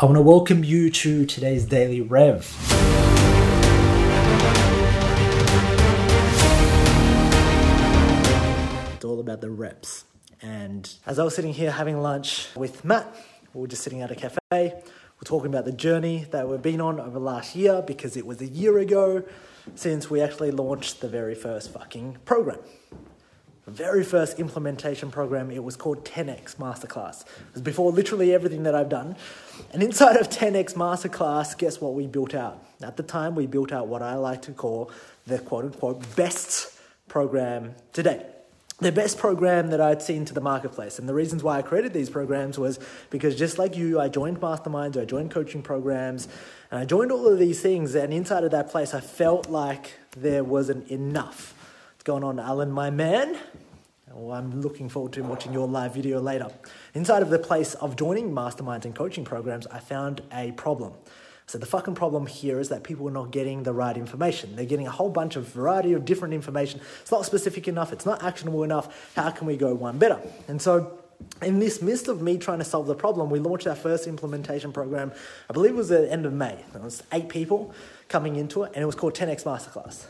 I want to welcome you to today's Daily Rev. It's all about the reps. And as I was sitting here having lunch with Matt, we were just sitting at a cafe. We're talking about the journey that we've been on over the last year because it was a year ago since we actually launched the very first fucking program. Very first implementation program, it was called 10x Masterclass. It was before literally everything that I've done. And inside of 10x Masterclass, guess what we built out? At the time, we built out what I like to call the quote unquote best program today the best program that I'd seen to the marketplace. And the reasons why I created these programs was because just like you, I joined masterminds, I joined coaching programs, and I joined all of these things. And inside of that place, I felt like there wasn't enough. What's going on, Alan, my man? Well, I'm looking forward to watching your live video later. Inside of the place of joining masterminds and coaching programs, I found a problem. So the fucking problem here is that people are not getting the right information. They're getting a whole bunch of variety of different information. It's not specific enough. It's not actionable enough. How can we go one better? And so in this midst of me trying to solve the problem, we launched our first implementation program. I believe it was at the end of May. There was eight people coming into it, and it was called 10x Masterclass.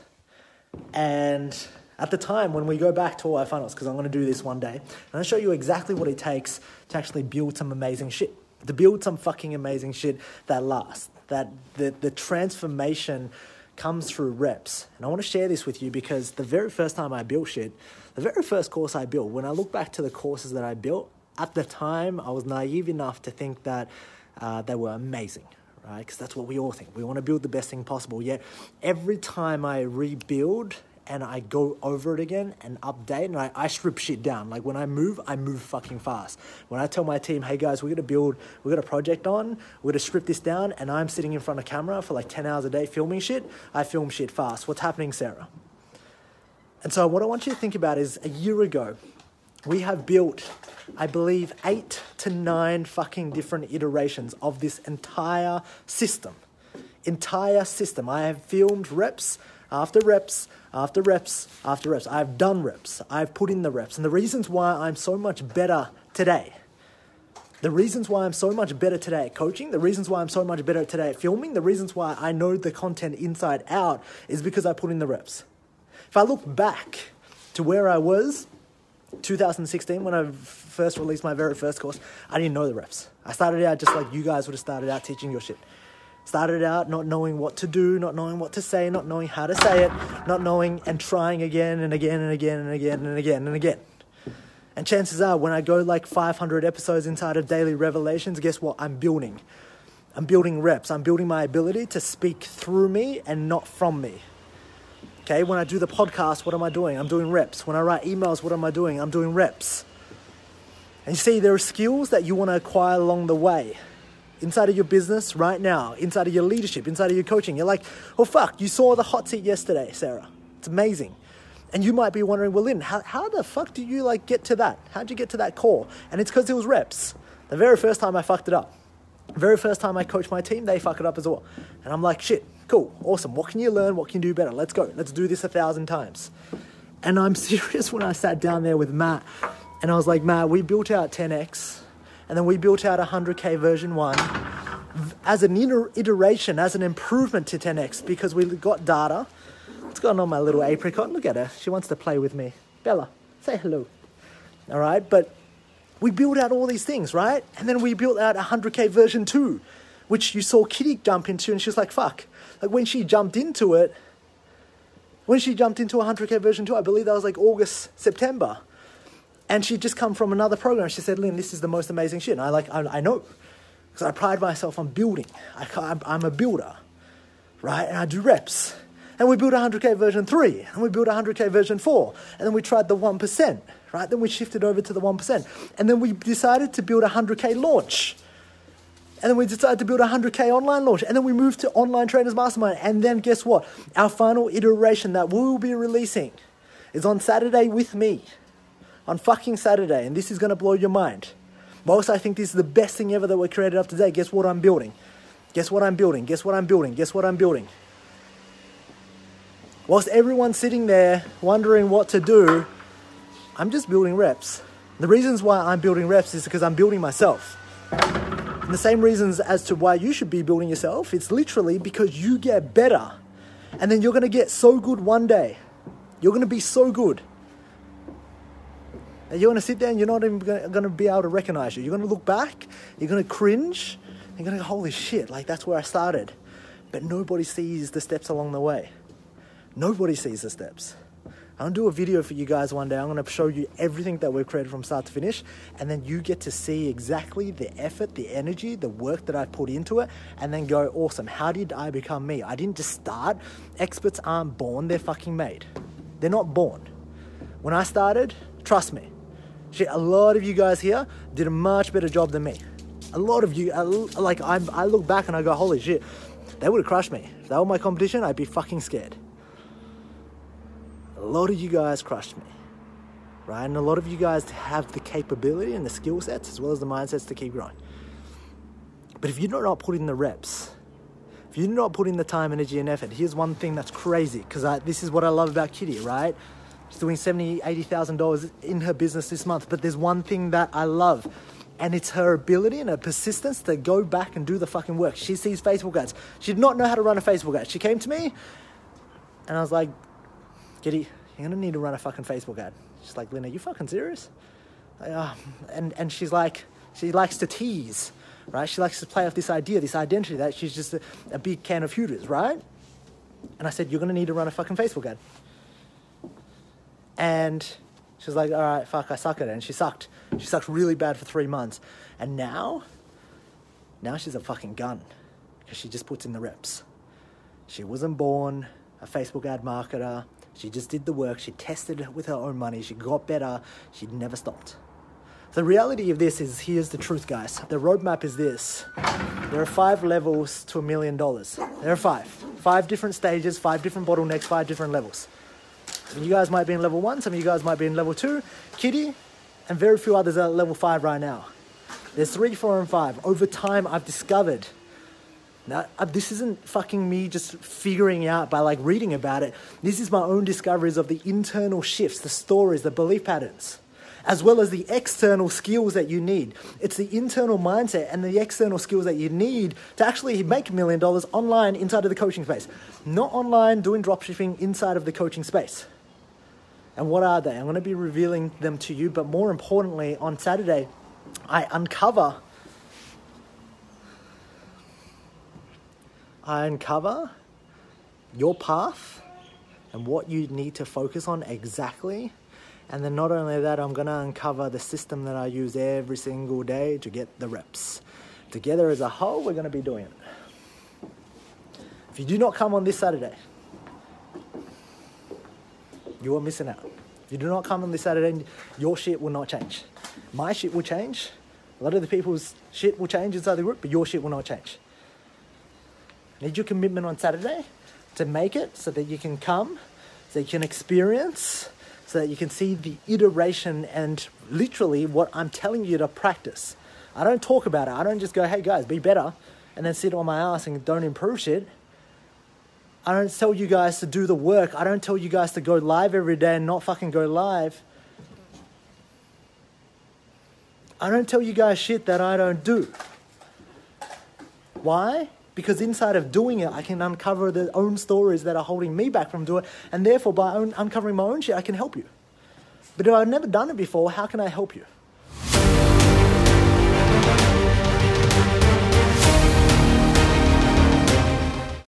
And at the time, when we go back to all our funnels, because I'm going to do this one day, and I'll show you exactly what it takes to actually build some amazing shit, to build some fucking amazing shit that lasts that the, the transformation comes through reps. And I want to share this with you because the very first time I built shit, the very first course I built, when I look back to the courses that I built, at the time I was naive enough to think that uh, they were amazing, right? Because that's what we all think. We want to build the best thing possible. Yet every time I rebuild and I go over it again and update and I, I strip shit down. Like when I move, I move fucking fast. When I tell my team, hey guys, we're gonna build, we got a project on, we're gonna strip this down, and I'm sitting in front of camera for like 10 hours a day filming shit, I film shit fast. What's happening, Sarah? And so what I want you to think about is a year ago, we have built, I believe, eight to nine fucking different iterations of this entire system. Entire system. I have filmed reps after reps after reps after reps. I've done reps. I've put in the reps. And the reasons why I'm so much better today, the reasons why I'm so much better today at coaching, the reasons why I'm so much better today at filming, the reasons why I know the content inside out is because I put in the reps. If I look back to where I was 2016 when I first released my very first course, I didn't know the reps. I started out just like you guys would have started out teaching your shit. Started out not knowing what to do, not knowing what to say, not knowing how to say it, not knowing and trying again and again and again and again and again and again. And chances are, when I go like 500 episodes inside of Daily Revelations, guess what? I'm building. I'm building reps. I'm building my ability to speak through me and not from me. Okay, when I do the podcast, what am I doing? I'm doing reps. When I write emails, what am I doing? I'm doing reps. And you see, there are skills that you want to acquire along the way inside of your business right now, inside of your leadership, inside of your coaching. You're like, oh fuck, you saw the hot seat yesterday, Sarah. It's amazing. And you might be wondering, well, Linh, how, how the fuck do you like get to that? How'd you get to that core? And it's because it was reps. The very first time I fucked it up. The very first time I coached my team, they fuck it up as well. And I'm like, shit, cool, awesome. What can you learn? What can you do better? Let's go. Let's do this a thousand times. And I'm serious when I sat down there with Matt and I was like, Matt, we built out 10x and then we built out a 100k version 1 as an iteration, as an improvement to 10x because we got data. What's going on, my little apricot? Look at her. She wants to play with me. Bella, say hello. All right, but we built out all these things, right? And then we built out a 100k version 2, which you saw Kitty jump into, and she was like, fuck. Like when she jumped into it, when she jumped into a 100k version 2, I believe that was like August, September. And she'd just come from another program. She said, Linh, this is the most amazing shit. And I like, I, I know, because I pride myself on building. I, I'm a builder, right? And I do reps. And we built a 100K version 3, and we built a 100K version 4, and then we tried the 1%, right? Then we shifted over to the 1%. And then we decided to build a 100K launch. And then we decided to build a 100K online launch. And then we moved to Online Trainers Mastermind. And then guess what? Our final iteration that we will be releasing is on Saturday with me on fucking Saturday, and this is to blow your mind. Whilst I think this is the best thing ever that we created up today, guess what I'm building? Guess what I'm building? Guess what I'm building? Guess what I'm building? Whilst everyone's sitting there wondering what to do, I'm just building reps. The reasons why I'm building reps is because I'm building myself. And the same reasons as to why you should be building yourself, it's literally because you get better. And then you're to get so good one day. You're to be so good. And you're going to sit there and you're not even going to be able to recognize you. You're going to look back, you're going to cringe, you're going to go, holy shit, like that's where I started. But nobody sees the steps along the way. Nobody sees the steps. I'm gonna do a video for you guys one day. I'm gonna show you everything that we've created from start to finish, and then you get to see exactly the effort, the energy, the work that I put into it, and then go, awesome, how did I become me? I didn't just start. Experts aren't born, they're fucking made. They're not born. When I started, trust me, shit, a lot of you guys here did a much better job than me. A lot of you, like, I, I look back and I go, holy shit, they would have crushed me. If that were my competition, I'd be fucking scared a lot of you guys crushed me, right? And a lot of you guys have the capability and the skill sets as well as the mindsets to keep growing. But if you're not putting the reps, if you're not putting the time, energy, and effort, here's one thing that's crazy because this is what I love about Kitty, right? She's doing seventy, eighty thousand dollars in her business this month. But there's one thing that I love, and it's her ability and her persistence to go back and do the fucking work. She sees Facebook ads. She did not know how to run a Facebook ad. She came to me, and I was like, Kitty, you're gonna need to run a fucking Facebook ad. She's like, Linh, are you fucking serious? Oh. and, and she's like, she likes to tease, right? She likes to play off this idea, this identity that she's just a, a big can of Hooters, right? And I said, you're gonna need to run a fucking Facebook ad. And she was like, all right, fuck, I suck at it. And she sucked. She sucked really bad for three months. And now, now she's a fucking gun because she just puts in the reps. She wasn't born a Facebook ad marketer. She just did the work, she tested it with her own money, she got better, she never stopped. The reality of this is here's the truth, guys. The roadmap is this there are five levels to a million dollars. There are five. Five different stages, five different bottlenecks, five different levels. Some of you guys might be in level one, some of you guys might be in level two. Kitty and very few others are at level five right now. There's three, four, and five. Over time, I've discovered now, uh, this isn't fucking me just figuring out by like reading about it. This is my own discoveries of the internal shifts, the stories, the belief patterns, as well as the external skills that you need. It's the internal mindset and the external skills that you need to actually make a million dollars online inside of the coaching space. Not online doing dropshipping inside of the coaching space. And what are they? I'm going to be revealing them to you, but more importantly, on Saturday, I uncover I uncover your path and what you need to focus on exactly. And then not only that, I'm going to uncover the system that I use every single day to get the reps. Together as a whole, we're going to be doing it. If you do not come on this Saturday, you are missing out. You do not come on this Saturday, your shit will not change. My shit will change. A lot of the people's shit will change inside the group, but your shit will not change. Need your commitment on Saturday to make it so that you can come, so you can experience, so that you can see the iteration and literally what I'm telling you to practice. I don't talk about it. I don't just go, hey guys, be better, and then sit on my ass and don't improve shit. I don't tell you guys to do the work. I don't tell you guys to go live every day and not fucking go live. I don't tell you guys shit that I don't do. Why? Because inside of doing it, I can uncover the own stories that are holding me back from doing it. And therefore, by uncovering my own shit, I can help you. But if I've never done it before, how can I help you?